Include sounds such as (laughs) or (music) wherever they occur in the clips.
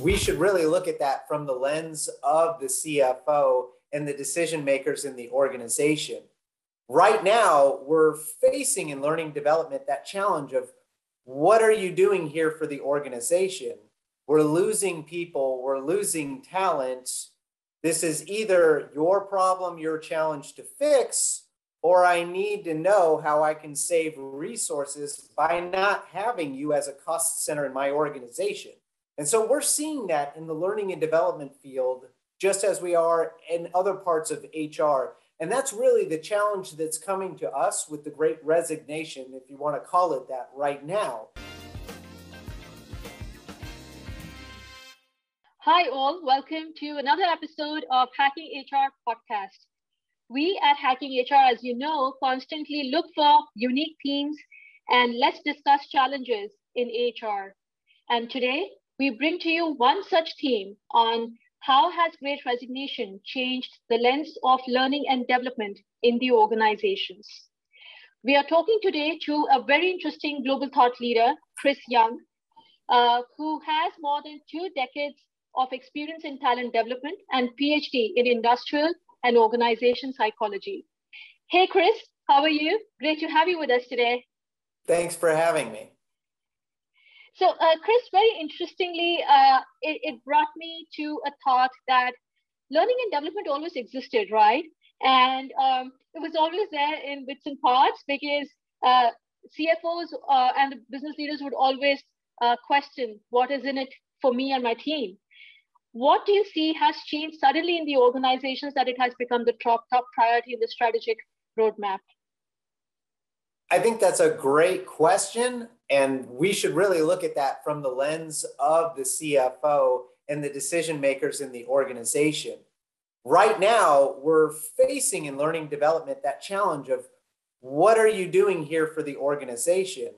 we should really look at that from the lens of the CFO and the decision makers in the organization. Right now, we're facing in learning development that challenge of what are you doing here for the organization? We're losing people, we're losing talent. This is either your problem, your challenge to fix, or I need to know how I can save resources by not having you as a cost center in my organization. And so we're seeing that in the learning and development field, just as we are in other parts of HR. And that's really the challenge that's coming to us with the great resignation, if you want to call it that, right now. Hi, all. Welcome to another episode of Hacking HR podcast. We at Hacking HR, as you know, constantly look for unique themes and let's discuss challenges in HR. And today, we bring to you one such theme on how has great resignation changed the lens of learning and development in the organizations? We are talking today to a very interesting global thought leader, Chris Young, uh, who has more than two decades of experience in talent development and PhD in industrial and organization psychology. Hey, Chris, how are you? Great to have you with us today. Thanks for having me. So, uh, Chris, very interestingly, uh, it, it, brought me to a thought that learning and development always existed, right? And um, it was always there in bits and parts because uh, CFOs uh, and the business leaders would always uh, question what is in it for me and my team. What do you see has changed suddenly in the organizations that it has become the top top priority in the strategic roadmap? I think that's a great question. And we should really look at that from the lens of the CFO and the decision makers in the organization. Right now, we're facing in learning development that challenge of what are you doing here for the organization?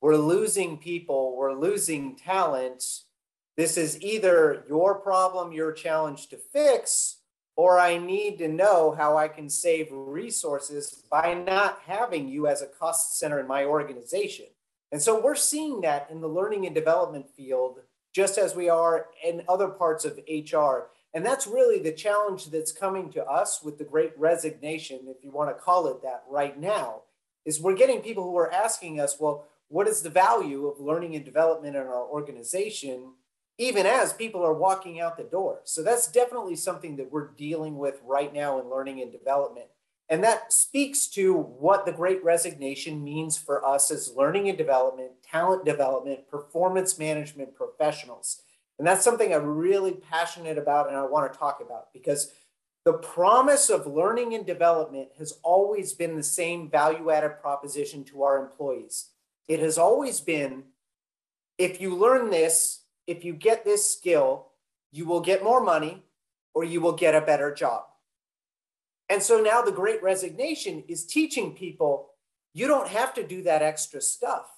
We're losing people, we're losing talent. This is either your problem, your challenge to fix, or I need to know how I can save resources by not having you as a cost center in my organization. And so we're seeing that in the learning and development field, just as we are in other parts of HR. And that's really the challenge that's coming to us with the great resignation, if you want to call it that right now, is we're getting people who are asking us, well, what is the value of learning and development in our organization? even as people are walking out the door. So that's definitely something that we're dealing with right now in learning and development. And that speaks to what the great resignation means for us as learning and development, talent development, performance management professionals. And that's something I'm really passionate about and I want to talk about because the promise of learning and development has always been the same value added proposition to our employees. It has always been if you learn this, if you get this skill, you will get more money or you will get a better job. And so now the great resignation is teaching people you don't have to do that extra stuff.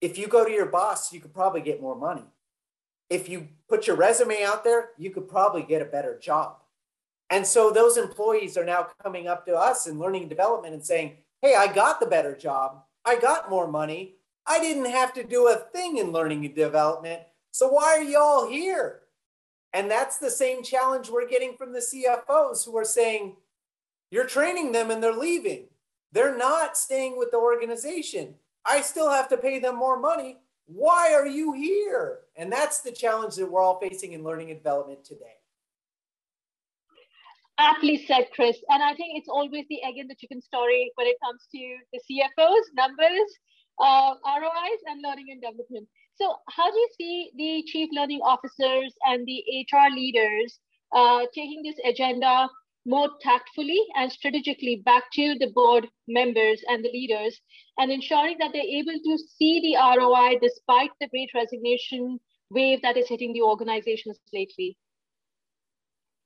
If you go to your boss, you could probably get more money. If you put your resume out there, you could probably get a better job. And so those employees are now coming up to us in learning and development and saying, Hey, I got the better job. I got more money. I didn't have to do a thing in learning and development. So why are y'all here? And that's the same challenge we're getting from the CFOs who are saying, you're training them and they're leaving. They're not staying with the organization. I still have to pay them more money. Why are you here? And that's the challenge that we're all facing in learning and development today. Aptly said, Chris. And I think it's always the egg and the chicken story when it comes to the CFOs, numbers, uh, ROIs, and learning and development. So, how do you see the chief learning officers and the HR leaders uh, taking this agenda more tactfully and strategically back to the board members and the leaders and ensuring that they're able to see the ROI despite the great resignation wave that is hitting the organizations lately?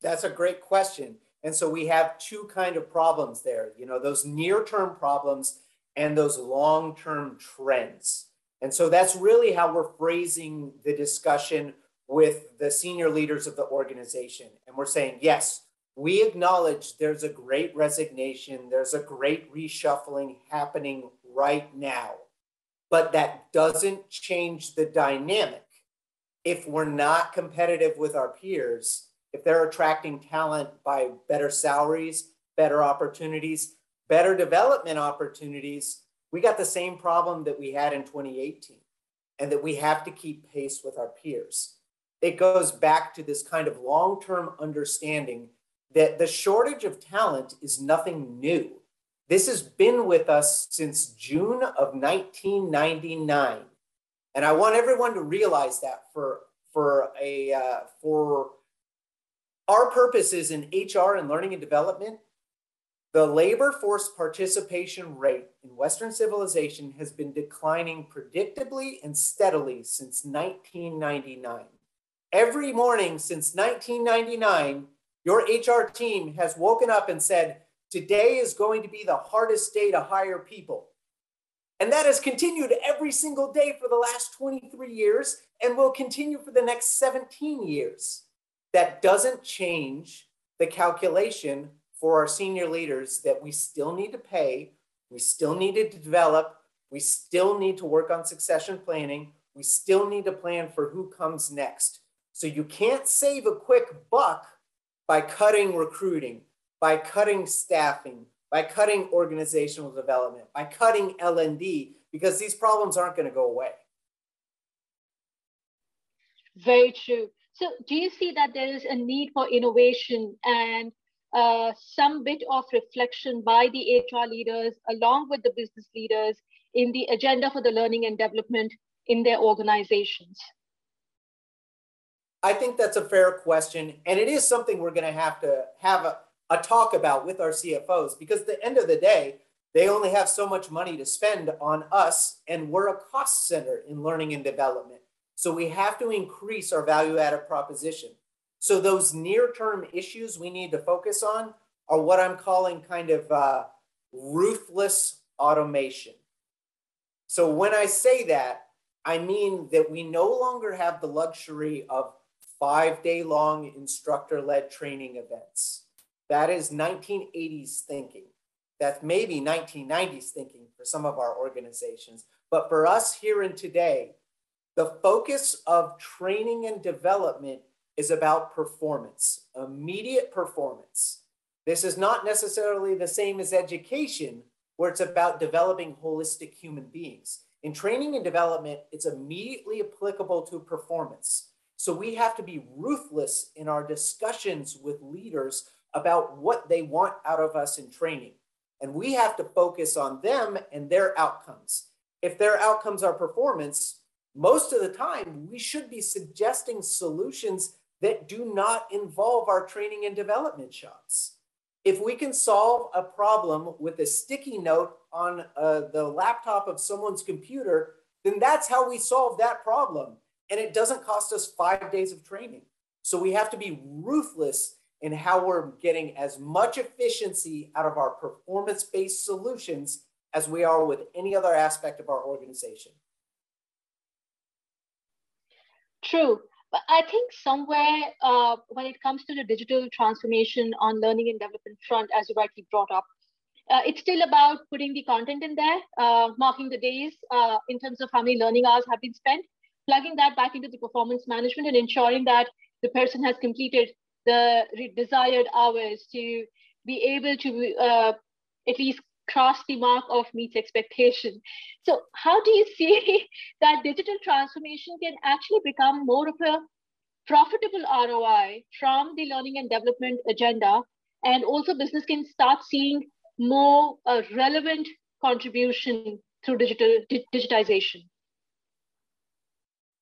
That's a great question. And so we have two kind of problems there, you know, those near-term problems and those long-term trends. And so that's really how we're phrasing the discussion with the senior leaders of the organization. And we're saying, yes, we acknowledge there's a great resignation, there's a great reshuffling happening right now, but that doesn't change the dynamic. if we're not competitive with our peers, if they're attracting talent by better salaries, better opportunities, better development opportunities, we got the same problem that we had in 2018 and that we have to keep pace with our peers. It goes back to this kind of long term understanding that the shortage of talent is nothing new. This has been with us since June of 1999. And I want everyone to realize that for, for, a, uh, for our purposes in HR and learning and development, the labor force participation rate in Western civilization has been declining predictably and steadily since 1999. Every morning since 1999, your HR team has woken up and said, Today is going to be the hardest day to hire people. And that has continued every single day for the last 23 years and will continue for the next 17 years. That doesn't change the calculation for our senior leaders that we still need to pay, we still need to develop, we still need to work on succession planning, we still need to plan for who comes next. So you can't save a quick buck by cutting recruiting, by cutting staffing, by cutting organizational development, by cutting L&D because these problems aren't going to go away. Very true. So do you see that there is a need for innovation and uh, some bit of reflection by the HR leaders along with the business leaders in the agenda for the learning and development in their organizations? I think that's a fair question. And it is something we're going to have to have a, a talk about with our CFOs because at the end of the day, they only have so much money to spend on us, and we're a cost center in learning and development. So we have to increase our value added proposition. So those near-term issues we need to focus on are what I'm calling kind of uh, ruthless automation. So when I say that, I mean that we no longer have the luxury of five day long instructor led training events. That is 1980s thinking. That's maybe 1990s thinking for some of our organizations. But for us here and today, the focus of training and development is about performance, immediate performance. This is not necessarily the same as education, where it's about developing holistic human beings. In training and development, it's immediately applicable to performance. So we have to be ruthless in our discussions with leaders about what they want out of us in training. And we have to focus on them and their outcomes. If their outcomes are performance, most of the time we should be suggesting solutions that do not involve our training and development shops. If we can solve a problem with a sticky note on uh, the laptop of someone's computer, then that's how we solve that problem. And it doesn't cost us five days of training. So we have to be ruthless in how we're getting as much efficiency out of our performance based solutions as we are with any other aspect of our organization. True. But I think somewhere uh, when it comes to the digital transformation on learning and development front, as you rightly brought up, uh, it's still about putting the content in there, uh, marking the days uh, in terms of how many learning hours have been spent, plugging that back into the performance management and ensuring that the person has completed the desired hours to be able to uh, at least cross the mark of meets expectation. So how do you (laughs) see that digital transformation can actually become more of a profitable ROI from the learning and development agenda, and also business can start seeing more uh, relevant contribution through digital di digitization?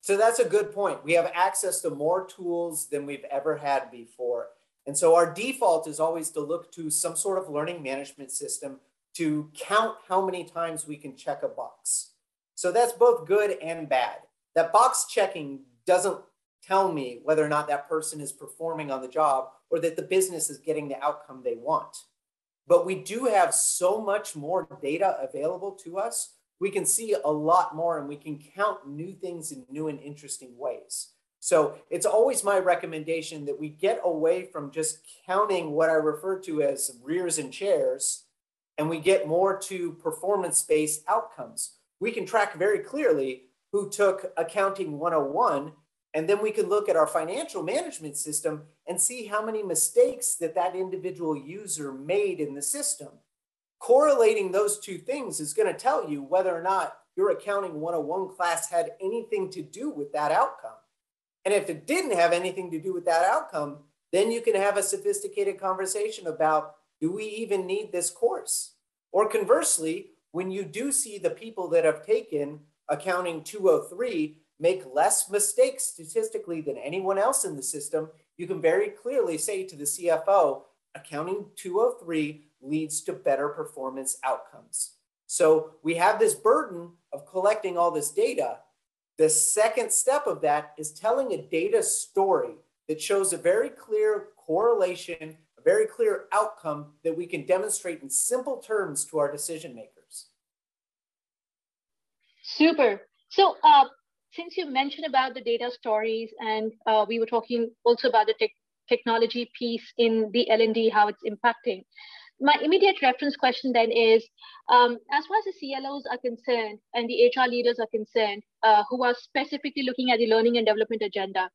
So that's a good point. We have access to more tools than we've ever had before. And so our default is always to look to some sort of learning management system to count how many times we can check a box. So that's both good and bad. That box checking doesn't tell me whether or not that person is performing on the job or that the business is getting the outcome they want. But we do have so much more data available to us. We can see a lot more and we can count new things in new and interesting ways. So it's always my recommendation that we get away from just counting what I refer to as rears and chairs and we get more to performance based outcomes. We can track very clearly who took accounting 101 And then we can look at our financial management system and see how many mistakes that that individual user made in the system. Correlating those two things is going to tell you whether or not your accounting 101 class had anything to do with that outcome. And if it didn't have anything to do with that outcome, then you can have a sophisticated conversation about do we even need this course? Or conversely, when you do see the people that have taken accounting 203 make less mistakes statistically than anyone else in the system, you can very clearly say to the CFO, accounting 203 leads to better performance outcomes. So we have this burden of collecting all this data. The second step of that is telling a data story that shows a very clear correlation, a very clear outcome that we can demonstrate in simple terms to our decision makers. Super. So uh, since you mentioned about the data stories and uh, we were talking also about the te- technology piece in the L&D, how it's impacting, my immediate reference question then is, um, as far as the CLOs are concerned and the HR leaders are concerned, uh, who are specifically looking at the learning and development agenda,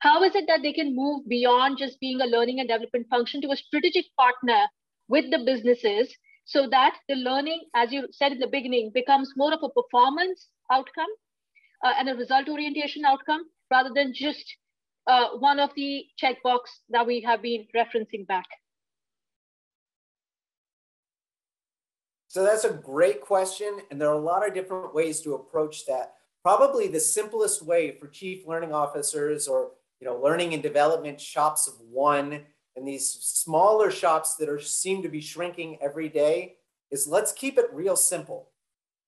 how is it that they can move beyond just being a learning and development function to a strategic partner with the businesses so that the learning, as you said in the beginning, becomes more of a performance outcome uh, and a result orientation outcome rather than just uh, one of the checkbox that we have been referencing back? So that's a great question. And there are a lot of different ways to approach that. Probably the simplest way for chief learning officers or you know learning and development shops of one and these smaller shops that are seem to be shrinking every day is let's keep it real simple.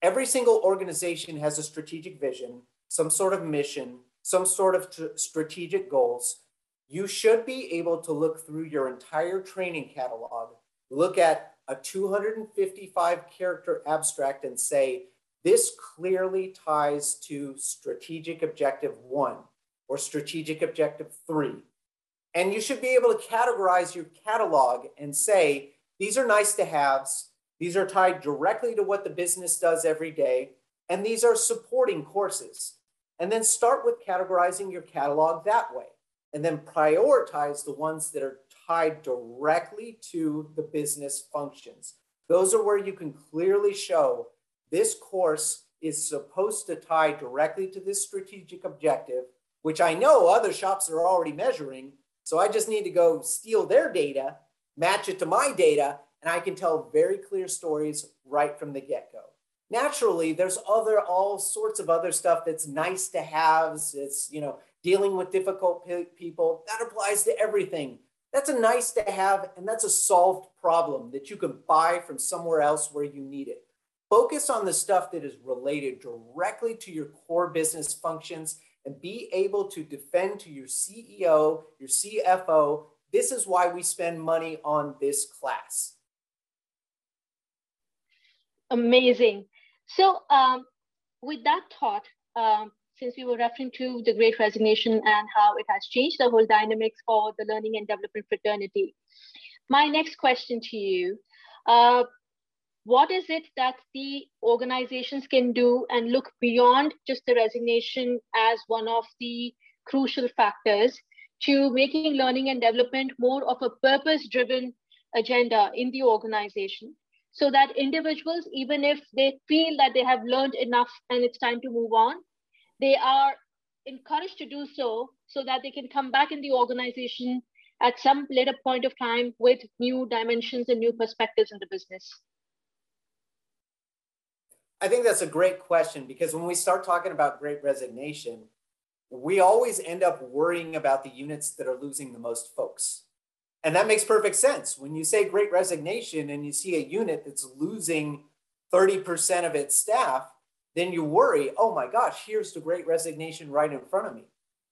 Every single organization has a strategic vision, some sort of mission, some sort of tr- strategic goals. You should be able to look through your entire training catalog, look at a 255 character abstract and say, this clearly ties to strategic objective one or strategic objective three. And you should be able to categorize your catalog and say, these are nice to haves, these are tied directly to what the business does every day, and these are supporting courses. And then start with categorizing your catalog that way, and then prioritize the ones that are tied directly to the business functions. Those are where you can clearly show this course is supposed to tie directly to this strategic objective, which I know other shops are already measuring. So I just need to go steal their data, match it to my data, and I can tell very clear stories right from the get go. Naturally, there's other all sorts of other stuff that's nice to have. It's you know dealing with difficult people that applies to everything. That's a nice to have, and that's a solved problem that you can buy from somewhere else where you need it. Focus on the stuff that is related directly to your core business functions and be able to defend to your CEO, your CFO. This is why we spend money on this class. Amazing. So, um, with that thought, um, since we were referring to the great resignation and how it has changed the whole dynamics for the learning and development fraternity, my next question to you uh, what is it that the organizations can do and look beyond just the resignation as one of the crucial factors to making learning and development more of a purpose driven agenda in the organization so that individuals, even if they feel that they have learned enough and it's time to move on, they are encouraged to do so so that they can come back in the organization at some later point of time with new dimensions and new perspectives in the business? I think that's a great question because when we start talking about great resignation, we always end up worrying about the units that are losing the most folks. And that makes perfect sense. When you say great resignation and you see a unit that's losing 30% of its staff, then you worry, oh my gosh, here's the great resignation right in front of me.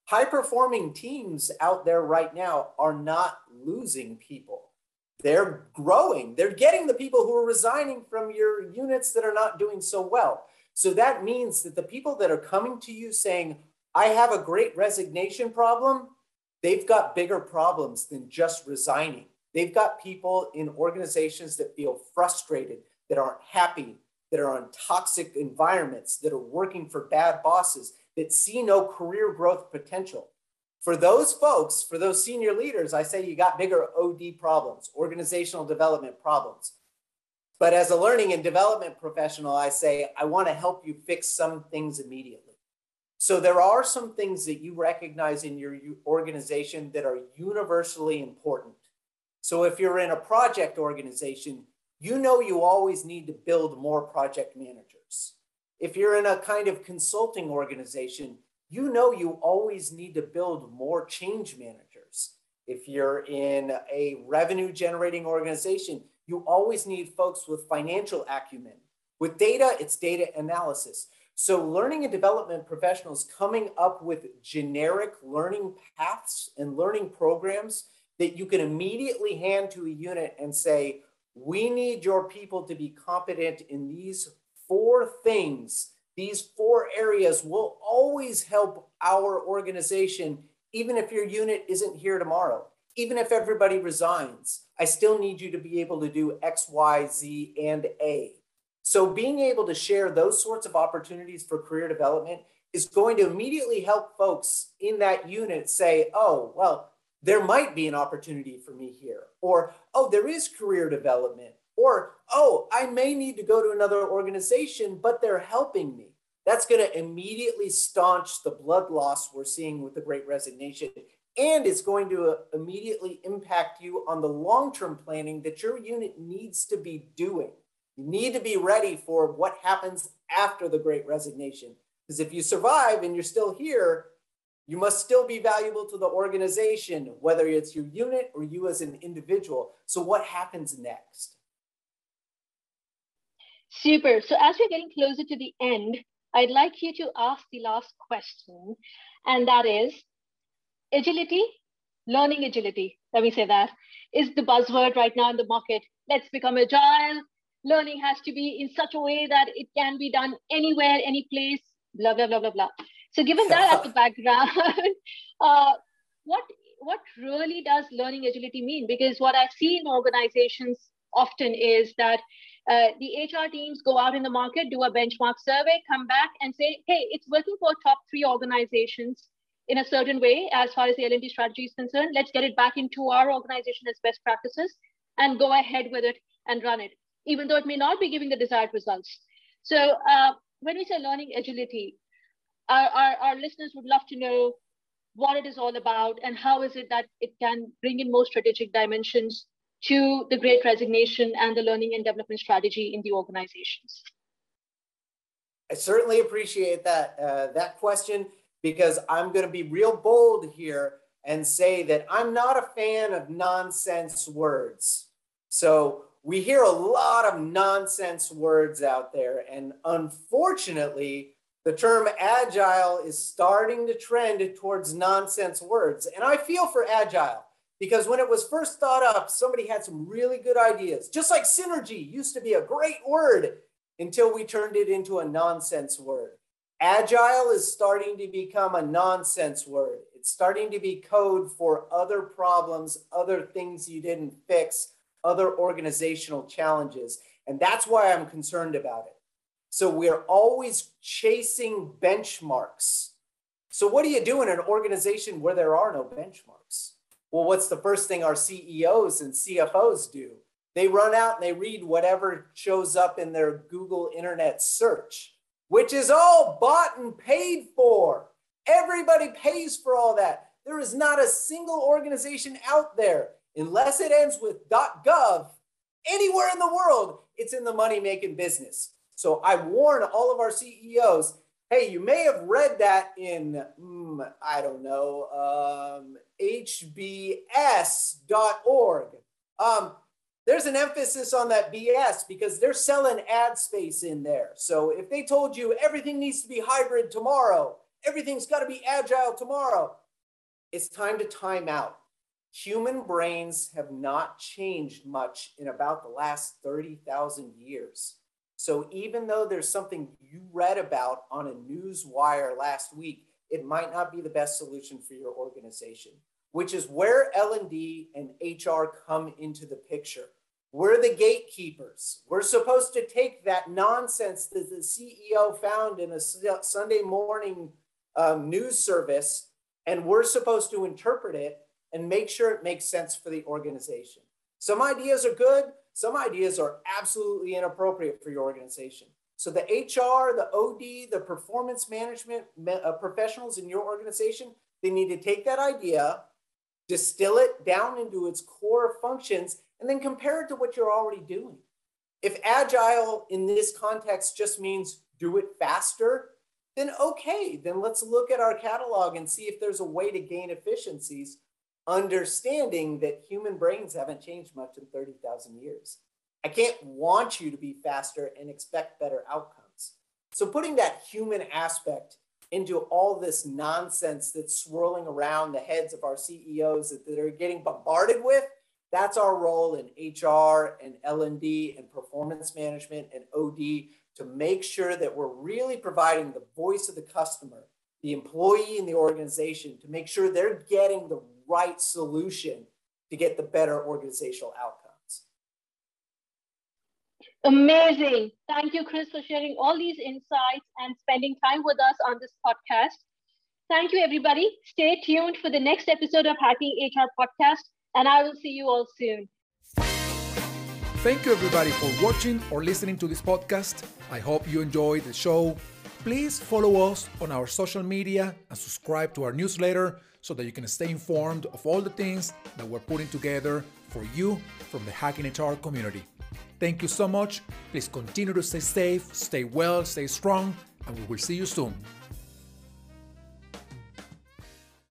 High performing teams out there right now are not losing people. They're growing. They're getting the people who are resigning from your units that are not doing so well. So that means that the people that are coming to you saying, I have a great resignation problem, they've got bigger problems than just resigning. They've got people in organizations that feel frustrated, that aren't happy, that are on toxic environments, that are working for bad bosses. that see no career growth potential. For those folks, for those senior leaders, I say you got bigger OD problems, organizational development problems. But as a learning and development professional, I say I want to help you fix some things immediately. So there are some things that you recognize in your organization that are universally important. So if you're in a project organization, you know you always need to build more project managers. If you're in a kind of consulting organization, you know you always need to build more change managers. If you're in a revenue generating organization, you always need folks with financial acumen. With data, it's data analysis. So learning and development professionals coming up with generic learning paths and learning programs that you can immediately hand to a unit and say, we need your people to be competent in these four things. These four areas will always help our organization, even if your unit isn't here tomorrow. Even if everybody resigns, I still need you to be able to do X, Y, Z, and A. So being able to share those sorts of opportunities for career development is going to immediately help folks in that unit say, oh, well, there might be an opportunity for me here. Or, oh, there is career development. Or, oh, I may need to go to another organization, but they're helping me. That's going to immediately staunch the blood loss we're seeing with the great resignation. And it's going to uh, immediately impact you on the long term planning that your unit needs to be doing. You need to be ready for what happens after the great resignation. Because if you survive and you're still here, you must still be valuable to the organization, whether it's your unit or you as an individual. So, what happens next? Super. So, as we're getting closer to the end, I'd like you to ask the last question, and that is agility, learning agility. Let me say that is the buzzword right now in the market. Let's become agile learning has to be in such a way that it can be done anywhere, any place, blah, blah, blah, blah, blah. So given that as the background, (laughs) uh, what, what really does learning agility mean? Because what I see in organizations often is that uh, the HR teams go out in the market, do a benchmark survey, come back and say, hey, it's working for top three organizations in a certain way as far as the L&D strategy is concerned. Let's get it back into our organization as best practices and go ahead with it and run it even though it may not be giving the desired results. So uh, when we say learning agility, our, our, our listeners would love to know what it is all about and how is it that it can bring in more strategic dimensions to the great resignation and the learning and development strategy in the organizations. I certainly appreciate that uh, that question because I'm going to be real bold here and say that I'm not a fan of nonsense words. So we hear a lot of nonsense words out there. And unfortunately, the term agile is starting to trend towards nonsense words. And I feel for agile because when it was first thought up, somebody had some really good ideas. Just like synergy used to be a great word until we turned it into a nonsense word. Agile is starting to become a nonsense word. It's starting to be code for other problems, other things you didn't fix other organizational challenges. And that's why I'm concerned about it. So we're always chasing benchmarks. So, what do you do in an organization where there are no benchmarks? Well, what's the first thing our CEOs and CFOs do? They run out and they read whatever shows up in their Google Internet search, which is all bought and paid for. Everybody pays for all that. There is not a single organization out there unless it ends with .gov, anywhere in the world, it's in the money making business. So I warn all of our CEOs, hey, you may have read that in, mm, I don't know, um, hbs.org. Um, there's an emphasis on that BS because they're selling ad space in there. So if they told you everything needs to be hybrid tomorrow, everything's got to be agile tomorrow, it's time to time out human brains have not changed much in about the last 30,000 years. So even though there's something you read about on a news wire last week, it might not be the best solution for your organization, which is where L&D and HR come into the picture. We're the gatekeepers. We're supposed to take that nonsense that the CEO found in a Sunday morning um, news service, and we're supposed to interpret it and make sure it makes sense for the organization. Some ideas are good, some ideas are absolutely inappropriate for your organization. So the HR, the OD, the performance management uh, professionals in your organization, they need to take that idea, distill it down into its core functions, and then compare it to what you're already doing. If agile in this context just means do it faster, then okay, then let's look at our catalog and see if there's a way to gain efficiencies, understanding that human brains haven't changed much in 30,000 years. I can't want you to be faster and expect better outcomes. So putting that human aspect into all this nonsense that's swirling around the heads of our CEOs that, are getting bombarded with, that's our role in HR and L&D and performance management and OD to make sure that we're really providing the voice of the customer, the employee in the organization, to make sure they're getting the right solution to get the better organizational outcomes. Amazing. Thank you, Chris, for sharing all these insights and spending time with us on this podcast. Thank you, everybody. Stay tuned for the next episode of Hacking HR Podcast, and I will see you all soon. Thank you, everybody, for watching or listening to this podcast. I hope you enjoyed the show. Please follow us on our social media and subscribe to our newsletter so that you can stay informed of all the things that we're putting together for you from the Hacking HR community. Thank you so much. Please continue to stay safe, stay well, stay strong, and we will see you soon.